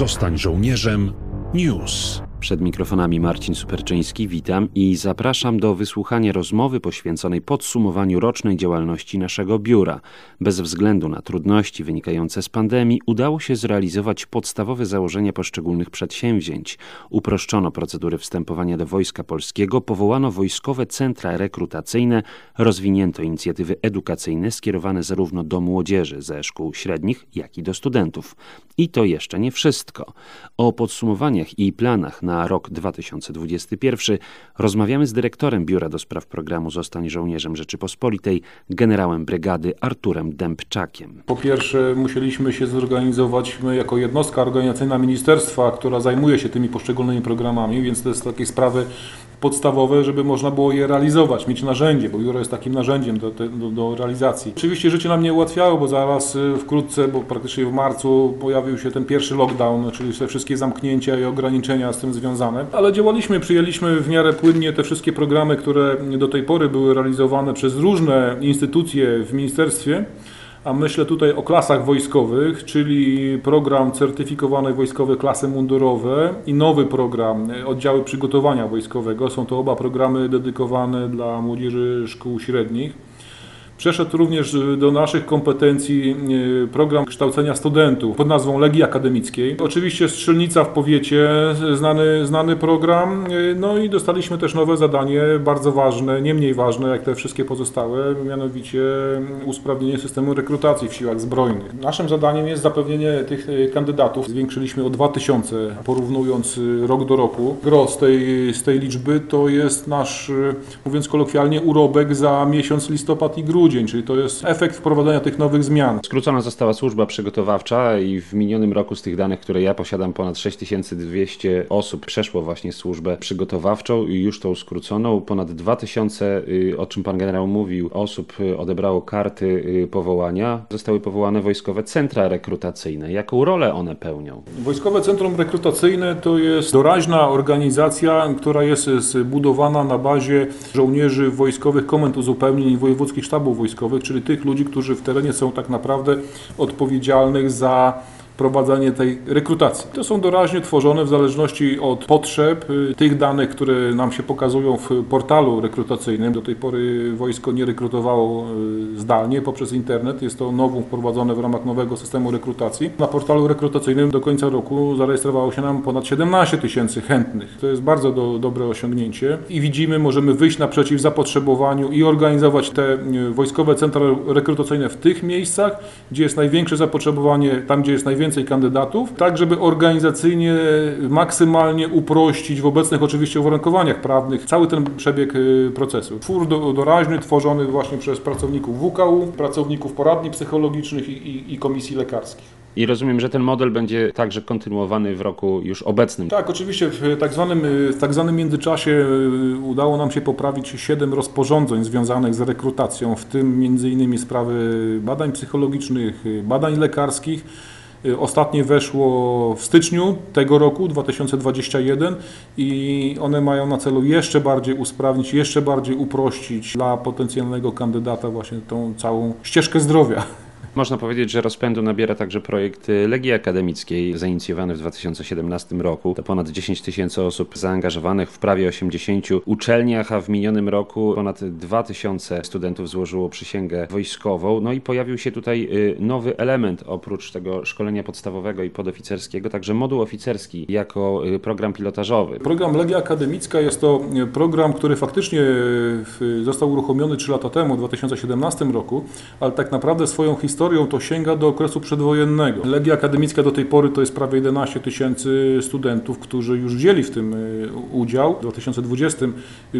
Zostań żołnierzem. News. Przed mikrofonami Marcin Superczyński, witam i zapraszam do wysłuchania rozmowy poświęconej podsumowaniu rocznej działalności naszego biura. Bez względu na trudności wynikające z pandemii, udało się zrealizować podstawowe założenia poszczególnych przedsięwzięć. Uproszczono procedury wstępowania do Wojska Polskiego, powołano wojskowe centra rekrutacyjne, rozwinięto inicjatywy edukacyjne skierowane zarówno do młodzieży ze szkół średnich, jak i do studentów. I to jeszcze nie wszystko. O podsumowaniach i planach na rok 2021 rozmawiamy z dyrektorem Biura do Spraw Programu Zostań Żołnierzem Rzeczypospolitej, generałem brygady Arturem Dębczakiem. Po pierwsze musieliśmy się zorganizować my jako jednostka organizacyjna ministerstwa, która zajmuje się tymi poszczególnymi programami, więc to jest takie sprawy podstawowe, żeby można było je realizować, mieć narzędzie, bo biuro jest takim narzędziem do, do, do, realizacji. Oczywiście życie nam nie ułatwiało, bo zaraz y, wkrótce, bo praktycznie w marcu pojawił się ten pierwszy lockdown, czyli te wszystkie zamknięcia i ograniczenia z tym związane, ale działaliśmy, przyjęliśmy w miarę płynnie te wszystkie programy, które do tej pory były realizowane przez różne instytucje w ministerstwie a myślę tutaj o klasach wojskowych, czyli program certyfikowane wojskowe klasy mundurowe i nowy program e, oddziały przygotowania wojskowego. Są to oba programy dedykowane dla młodzieży szkół średnich. Przeszedł również do naszych kompetencji e, program kształcenia studentów pod nazwą Legii Akademickiej. Oczywiście Strzelnica w powiecie, znany, znany program. No i dostaliśmy też nowe zadanie, bardzo ważne, nie mniej ważne jak te wszystkie pozostałe, mianowicie usprawnienie systemu rekrutacji w siłach zbrojnych. Naszym zadaniem jest zapewnienie tych kandydatów. Zwiększyliśmy o 2000, porównując rok do roku. Gro z tej, z tej liczby to jest nasz, mówiąc kolokwialnie, urobek za miesiąc listopad i grudzień grudzień, czyli to jest efekt wprowadzenia tych nowych zmian. Skrócona została służba przygotowawcza i w minionym roku z tych danych, które ja posiadam, ponad 6200 osób przeszło właśnie służbę przygotowawczą i już tą skróconą. Ponad 2000, y, o czym pan generał mówił, osób y, odebrało karty y, powołania. Zostały powołane wojskowe centra rekrutacyjne. Jaką rolę one pełnią? Wojskowe Centrum Rekrutacyjne to jest doraźna organizacja, która jest zbudowana na bazie żołnierzy wojskowych komend uzupełnień i wojewódzkich sztabów wojskowych, czyli tych ludzi, którzy w terenie są tak naprawdę odpowiedzialnych za prowadzenie tej rekrutacji. To są doraźnie tworzone w zależności od potrzeb y, tych danych, które nam się pokazują w portalu rekrutacyjnym. Do tej pory wojsko nie rekrutowało y, zdalnie poprzez internet. Jest to nową wprowadzone w ramach nowego systemu rekrutacji. Na portalu rekrutacyjnym do końca roku zarejestrowało się nam ponad 17 tysięcy chętnych. To jest bardzo do, dobre osiągnięcie i widzimy, możemy wyjść naprzeciw zapotrzebowaniu i organizować te y, wojskowe centra rekrutacyjne w tych miejscach, gdzie jest największe zapotrzebowanie, tam gdzie jest najwięcej więcej kandydatów, tak żeby organizacyjnie maksymalnie uprościć w obecnych oczywiście uwarunkowaniach prawnych cały ten przebieg y, procesu. Twór doraźny tworzony właśnie przez pracowników WKU, pracowników poradni psychologicznych i, i, i komisji lekarskich. I rozumiem, że ten model będzie także kontynuowany w roku już obecnym. Tak, oczywiście w tak zwanym, w tak zwanym międzyczasie y, udało nam się poprawić siedem rozporządzeń związanych z rekrutacją, w tym innymi sprawy badań psychologicznych, badań lekarskich. Y, ostatnie weszło w styczniu tego roku, 2021 i one mają na celu jeszcze bardziej usprawnić, jeszcze bardziej uprościć dla potencjalnego kandydata właśnie tą całą ścieżkę zdrowia. Można powiedzieć, że rozpędu nabiera także projekt Legii Akademickiej, zainicjowany w 2017 roku. To ponad 10 tysięcy osób zaangażowanych w prawie 80 uczelniach, a w minionym roku ponad 2 tysiące studentów złożyło przysięgę wojskową. No i pojawił się tutaj y, nowy element oprócz tego szkolenia podstawowego i podoficerskiego, także moduł oficerski jako y, program pilotażowy. Program Legia Akademicka jest to y, program, który faktycznie został uruchomiony 3 lata temu, w 2017 roku, ale tak naprawdę swoją historię historią to sięga do okresu przedwojennego. Legia Akademicka do tej pory to jest prawie 11 tysięcy studentów, którzy już wzięli w tym y, udział. W 2020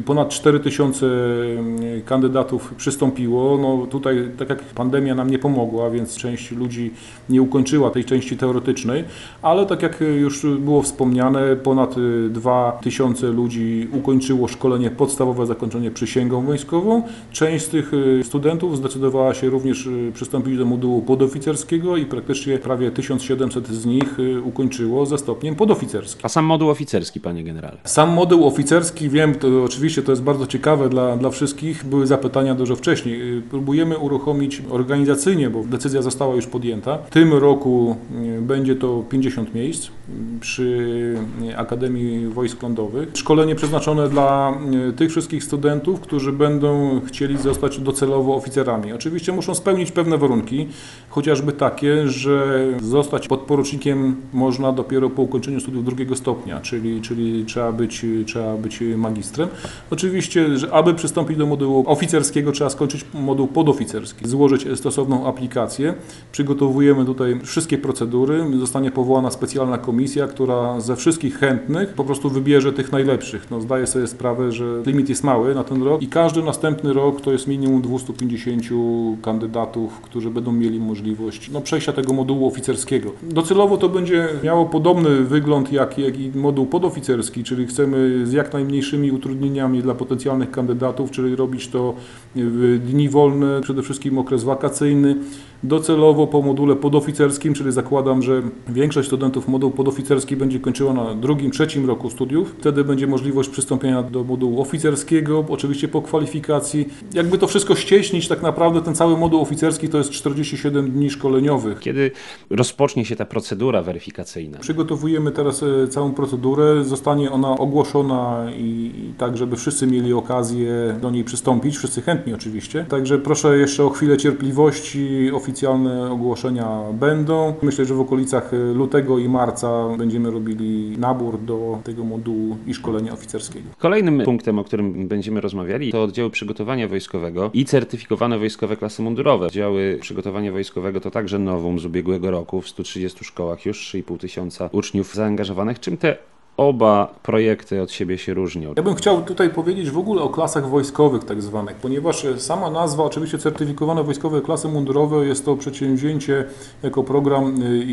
ponad 4 tysiące y, kandydatów przystąpiło. No tutaj, tak jak pandemia nam nie pomogła, więc część ludzi nie ukończyła tej części teoretycznej, ale tak jak już było wspomniane, ponad 2 y, tysiące ludzi ukończyło szkolenie podstawowe, zakończenie przysięgą wojskową. Część z tych studentów zdecydowała się również przystąpić do modułu podoficerskiego i praktycznie prawie 1700 z nich y, ukończyło ze stopniem podoficerskim. A sam moduł oficerski, panie generale? Sam moduł oficerski, wiem, to oczywiście to jest bardzo ciekawe dla, dla wszystkich, były zapytania dużo wcześniej. Y, próbujemy uruchomić organizacyjnie, bo decyzja została już podjęta. W tym roku y, będzie to 50 miejsc przy Akademii Wojsk Lądowych. Szkolenie przeznaczone dla tych wszystkich studentów, którzy będą chcieli zostać docelowo oficerami. Oczywiście muszą spełnić pewne warunki, chociażby takie, że zostać podporucznikiem można dopiero po ukończeniu studiów drugiego stopnia, czyli, czyli trzeba, być, trzeba być magistrem. Oczywiście, że aby przystąpić do modułu oficerskiego, trzeba skończyć moduł podoficerski, złożyć stosowną aplikację. Przygotowujemy tutaj wszystkie procedury. Zostanie powołana specjalna komisja, która ze wszystkich chętnych po prostu wybierze tych najlepszych. No, zdaję sobie sprawę, że limit jest mały na ten rok i każdy następny rok to jest minimum 250 kandydatów, którzy będą mieli możliwość no, przejścia tego modułu oficerskiego. Docelowo to będzie miało podobny wygląd jak, jak i moduł podoficerski, czyli chcemy z jak najmniejszymi utrudnieniami dla potencjalnych kandydatów, czyli robić to w dni wolne, przede wszystkim okres wakacyjny, docelowo po module podoficerskim, czyli zakładam, że większość studentów modułu podoficerski będzie kończyła na drugim, trzecim roku studiów. Wtedy będzie możliwość przystąpienia do modułu oficerskiego, oczywiście po kwalifikacji. Jakby to wszystko ścieśnić, tak naprawdę ten cały moduł oficerski to jest 47 dni szkoleniowych. Kiedy rozpocznie się ta procedura weryfikacyjna? Przygotowujemy teraz e, całą procedurę, zostanie ona ogłoszona i, i tak, żeby wszyscy mieli okazję do niej przystąpić, wszyscy chętni oczywiście. Także proszę jeszcze o chwilę cierpliwości, oficjalne ogłoszenia będą. Myślę, że w okolicach e, lutego i marca będziemy robili nabór do tego modułu i szkolenia oficerskiego. Kolejnym punktem, o którym będziemy rozmawiali, to oddziały przygotowania wojskowego i certyfikowane wojskowe klasy mundurowe. Oddziały przygotowania wojskowego to także nowum z ubiegłego roku. W 130 szkołach już 3,5 tysiąca uczniów zaangażowanych. Czym te oba projekty od siebie się różnią. Ja bym chciał tutaj powiedzieć w ogóle o klasach wojskowych tak zwanych, ponieważ sama nazwa, oczywiście certyfikowane wojskowe klasy mundurowe jest to przedsięwzięcie jako program y,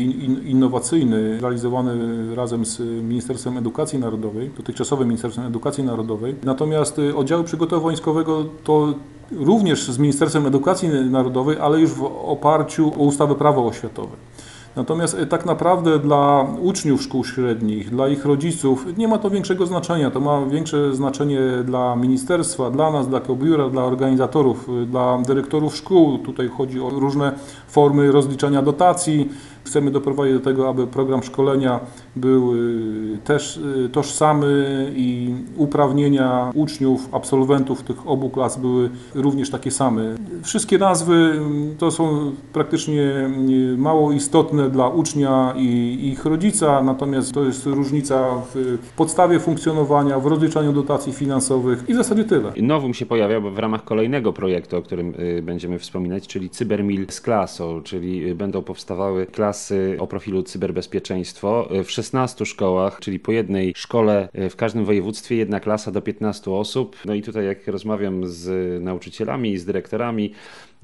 innowacyjny realizowany razem z Ministerstwem Edukacji Narodowej, dotychczasowym Ministerstwem Edukacji Narodowej. Natomiast y, oddziały przygotowania wojskowego to również z Ministerstwem Edukacji Narodowej, ale już w oparciu o ustawę prawo oświatowe. Natomiast e, tak naprawdę dla uczniów szkół średnich, dla ich rodziców nie ma to większego znaczenia. To ma większe znaczenie dla ministerstwa, dla nas, dla biura, dla organizatorów, e, dla dyrektorów szkół. Tutaj chodzi o różne formy rozliczania dotacji. Chcemy doprowadzić do tego, aby program szkolenia był y, też y, tożsamy i uprawnienia uczniów, absolwentów tych obu klas były również takie same. Wszystkie nazwy mm, to są praktycznie y, mało istotne dla ucznia i ich rodzica, natomiast to jest różnica w podstawie funkcjonowania, w rozliczaniu dotacji finansowych i w zasadzie tyle. Nowum się pojawia w ramach kolejnego projektu, o którym będziemy wspominać, czyli Cybermil z klasą, czyli będą powstawały klasy o profilu cyberbezpieczeństwo w 16 szkołach, czyli po jednej szkole e, w każdym województwie, jedna klasa do 15 osób. No i tutaj jak rozmawiam z nauczycielami i z dyrektorami,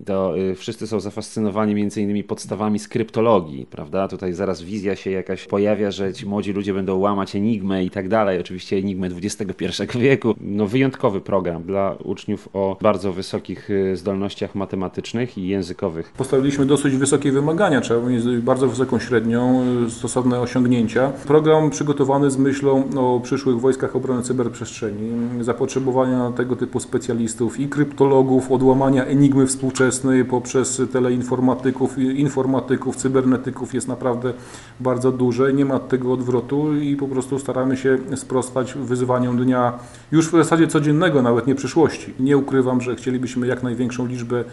to y, wszyscy są zafascynowani między innymi podstawami skryptologii, prawda? Tutaj zaraz wizja się jakaś pojawia, że ci młodzi ludzie będą łamać enigmę i tak dalej. Oczywiście enigmę XXI wieku. No wyjątkowy program dla uczniów o bardzo wysokich y, zdolnościach matematycznych i językowych. Postawiliśmy dosyć wysokie wymagania, trzeba mieć bardzo wysoką średnią, y, stosowne osiągnięcia. Program przygotowany z myślą o przyszłych wojskach obrony cyberprzestrzeni, zapotrzebowania tego typu specjalistów i kryptologów, odłamania enigmy współczesnej współczesnej poprzez teleinformatyków, informatyków, cybernetyków jest naprawdę bardzo duże. Nie ma tego odwrotu i po prostu staramy się sprostać wyzwaniom dnia już w zasadzie codziennego, nawet nie przyszłości. Nie ukrywam, że chcielibyśmy jak największą liczbę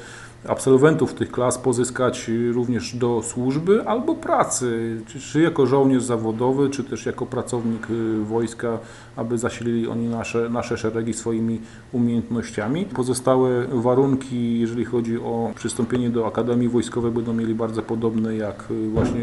absolwentów tych klas pozyskać również do służby albo pracy, czy jako żołnierz zawodowy, czy też jako pracownik y, wojska, aby zasilili oni nasze, nasze szeregi swoimi umiejętnościami. Pozostałe warunki, jeżeli chodzi o przystąpienie do Akademii Wojskowej, będą mieli bardzo podobne jak y, właśnie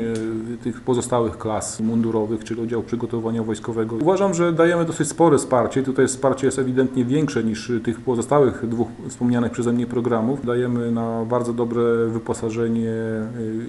tych pozostałych klas mundurowych, czyli oddział przygotowania wojskowego. Uważam, że dajemy dosyć spore wsparcie. Tutaj wsparcie jest ewidentnie większe niż tych pozostałych dwóch wspomnianych przeze mnie programów. Dajemy na bardzo dobre wyposażenie,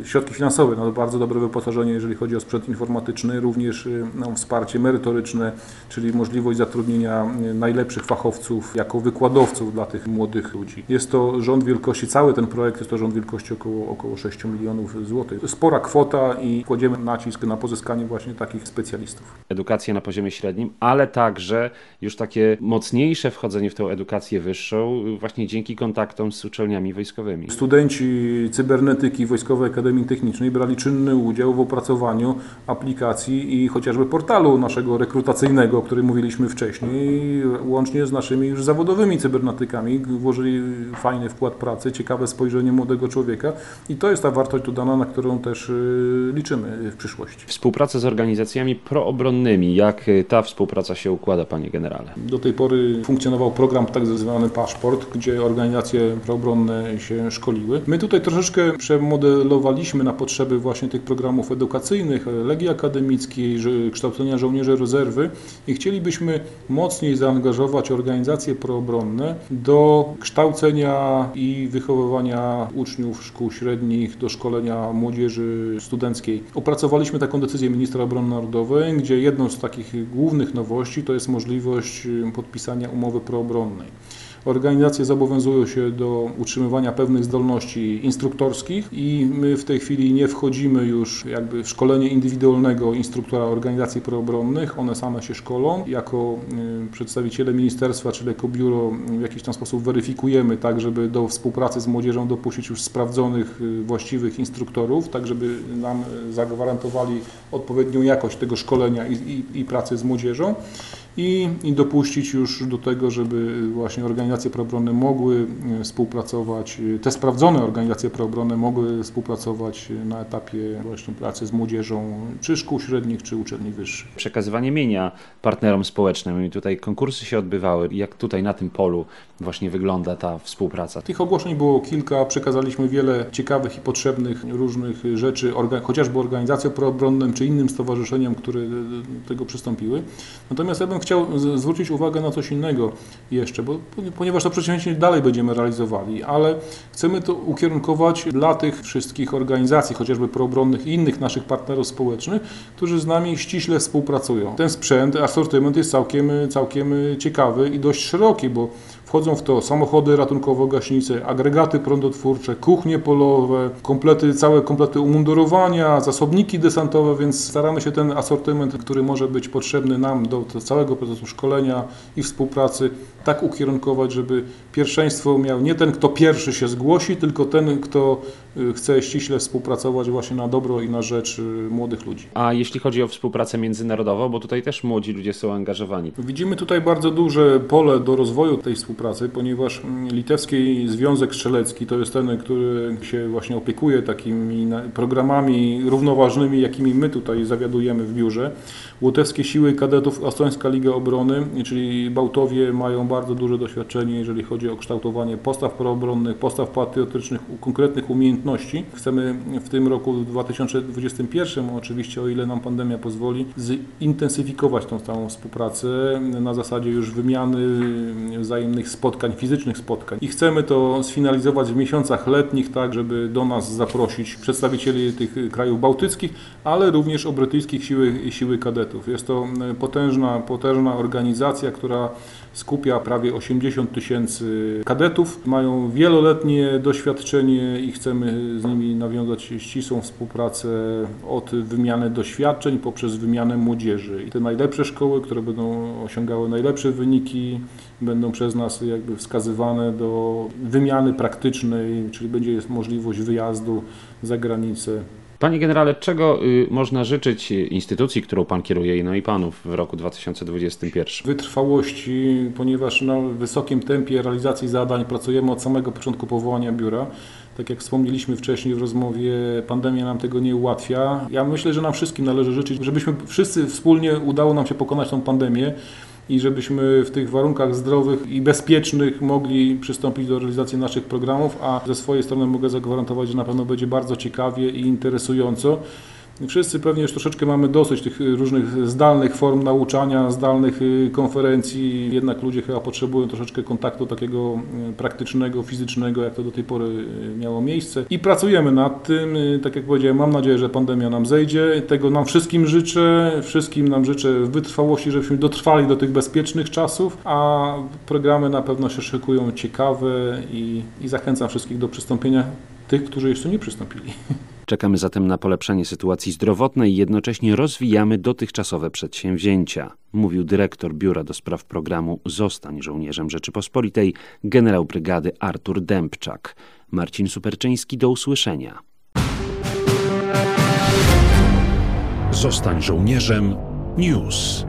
y, środki finansowe, na bardzo dobre wyposażenie, jeżeli chodzi o sprzęt informatyczny, również y, no, wsparcie merytoryczne, czyli możliwość zatrudnienia y, najlepszych fachowców jako wykładowców dla tych młodych ludzi. Jest to rząd wielkości, cały ten projekt jest to rząd wielkości około, około 6 milionów złotych. Spora kwota i kładziemy nacisk na pozyskanie właśnie takich specjalistów. Edukację na poziomie średnim, ale także już takie mocniejsze wchodzenie w tę edukację wyższą, właśnie dzięki kontaktom z uczelniami wojskowymi. Studenci cybernetyki Wojskowej Akademii Technicznej brali czynny udział w opracowaniu aplikacji i chociażby portalu naszego rekrutacyjnego, o którym mówiliśmy wcześniej, łącznie z naszymi już zawodowymi cybernetykami. Włożyli fajny wkład pracy, ciekawe spojrzenie młodego człowieka i to jest ta wartość dodana, na którą też y, liczymy w przyszłości. Współpraca z organizacjami proobronnymi, jak y, ta współpraca się układa, panie generale? Do tej pory funkcjonował program tak zwany Paszport, gdzie organizacje proobronne się szkoliły. My tutaj troszeczkę przemodelowaliśmy na potrzeby właśnie tych programów edukacyjnych, Legii Akademickiej, kształcenia żołnierzy rezerwy i chcielibyśmy mocniej zaangażować organizacje proobronne do kształcenia i wychowywania uczniów szkół średnich, do szkolenia młodzieży studenckiej. Opracowaliśmy taką decyzję ministra obrony narodowej, gdzie jedną z takich głównych nowości to jest możliwość podpisania umowy proobronnej. Organizacje zobowiązują się do utrzymywania pewnych zdolności instruktorskich i my w tej chwili nie wchodzimy już jakby w szkolenie indywidualnego instruktora organizacji proobronnych. One same się szkolą. Jako y, przedstawiciele ministerstwa, czyli jako biuro w jakiś tam sposób weryfikujemy tak, żeby do współpracy z młodzieżą dopuścić już sprawdzonych, y, właściwych instruktorów, tak żeby nam zagwarantowali odpowiednią jakość tego szkolenia i, i, i pracy z młodzieżą i, i dopuścić już do tego, żeby właśnie organizacje proobronne mogły e, współpracować, e, te sprawdzone organizacje proobronne mogły współpracować na etapie właśnie pracy z młodzieżą, czy szkół średnich, czy uczelni wyższych. Przekazywanie mienia partnerom społecznym i tutaj konkursy się odbywały. Jak tutaj na tym polu właśnie wygląda ta współpraca? Tych ogłoszeń było kilka, przekazaliśmy wiele ciekawych i potrzebnych różnych rzeczy, orga, chociażby organizacjom proobronnym, czy innym stowarzyszeniom, które do tego przystąpiły. Natomiast ja bym chciał zwrócić uwagę na coś innego jeszcze, bo, ponieważ to przedsięwzięcie dalej będziemy realizowali, ale chcemy to ukierunkować dla tych wszystkich organizacji, chociażby proobronnych i innych naszych partnerów społecznych, którzy z nami ściśle współpracują. Ten sprzęt, asortyment jest całkiem, całkiem ciekawy i dość szeroki, bo Wchodzą w to samochody ratunkowo-gaśnice, agregaty prądotwórcze, kuchnie polowe, komplety, całe komplety umundurowania, zasobniki desantowe, więc staramy się ten asortyment, który może być potrzebny nam do całego procesu szkolenia i współpracy, tak ukierunkować, żeby pierwszeństwo miał nie ten, kto pierwszy się zgłosi, tylko ten, kto chce ściśle współpracować właśnie na dobro i na rzecz y, młodych ludzi. A jeśli chodzi o współpracę międzynarodową, bo tutaj też młodzi ludzie są angażowani. Widzimy tutaj bardzo duże pole do rozwoju tej współpracy, ponieważ mm, Litewski Związek Strzelecki to jest ten, który się właśnie opiekuje takimi programami równoważnymi, jakimi my tutaj zawiadujemy w biurze. Łotewskie Siły Kadetów, Estońska Liga Obrony, czyli Bałtowie mają bardzo duże doświadczenie, jeżeli chodzi o kształtowanie postaw proobronnych, postaw patriotycznych, konkretnych umiejętności. Chcemy w tym roku 2021, oczywiście o ile nam pandemia pozwoli, zintensyfikować tą całą współpracę na zasadzie już wymiany wzajemnych spotkań, fizycznych spotkań. I chcemy to sfinalizować w miesiącach letnich, tak żeby do nas zaprosić przedstawicieli tych krajów bałtyckich, ale również o brytyjskich siły, siły kadetów. Jest to potężna, potężna organizacja, która skupia prawie 80 tysięcy kadetów. Mają wieloletnie doświadczenie i chcemy z nimi nawiązać ścisłą współpracę od wymiany doświadczeń poprzez wymianę młodzieży. I te najlepsze szkoły, które będą osiągały najlepsze wyniki, będą przez nas jakby wskazywane do wymiany praktycznej, czyli będzie możliwość wyjazdu za granicę Panie generale, czego y, można życzyć instytucji, którą pan kieruje, no i panów w roku 2021? Wytrwałości, ponieważ na wysokim tempie realizacji zadań pracujemy od samego początku powołania biura. Tak jak wspomnieliśmy wcześniej w rozmowie, pandemia nam tego nie ułatwia. Ja myślę, że nam wszystkim należy życzyć, żebyśmy wszyscy wspólnie udało nam się pokonać tą pandemię i żebyśmy w tych warunkach zdrowych i bezpiecznych mogli przystąpić do realizacji naszych programów, a ze swojej strony mogę zagwarantować, że na pewno będzie bardzo ciekawie i interesująco. Wszyscy pewnie już troszeczkę mamy dosyć tych różnych zdalnych form nauczania, zdalnych y, konferencji. Jednak ludzie chyba potrzebują troszeczkę kontaktu takiego y, praktycznego, fizycznego, jak to do tej pory y, miało miejsce. I pracujemy nad tym. Tak jak powiedziałem, mam nadzieję, że pandemia nam zejdzie. Tego nam wszystkim życzę. Wszystkim nam życzę wytrwałości, żebyśmy dotrwali do tych bezpiecznych czasów, a programy na pewno się szykują ciekawe i, i zachęcam wszystkich do przystąpienia tych, którzy jeszcze nie przystąpili. Czekamy zatem na polepszenie sytuacji zdrowotnej i jednocześnie rozwijamy dotychczasowe przedsięwzięcia, mówił dyrektor Biura do Spraw Programu Zostań Żołnierzem Rzeczypospolitej, generał brygady Artur Dębczak. Marcin Superczyński, do usłyszenia. Zostań żołnierzem. News.